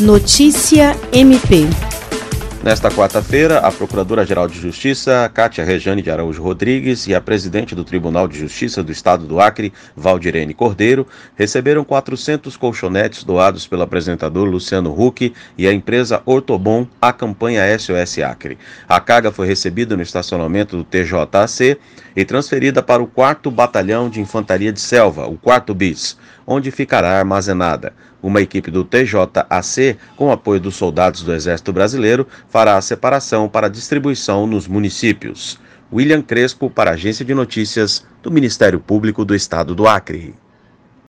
Notícia MP. Nesta quarta-feira, a Procuradora-Geral de Justiça, Cátia Rejane de Araújo Rodrigues, e a presidente do Tribunal de Justiça do Estado do Acre, Valdirene Cordeiro, receberam 400 colchonetes doados pelo apresentador Luciano Huck e a empresa Ortobon à campanha SOS Acre. A carga foi recebida no estacionamento do TJAC e transferida para o 4 Batalhão de Infantaria de Selva, o 4 BIS, onde ficará armazenada. Uma equipe do TJAC, com apoio dos soldados do Exército Brasileiro, fará a separação para distribuição nos municípios. William Crespo, para a Agência de Notícias do Ministério Público do Estado do Acre.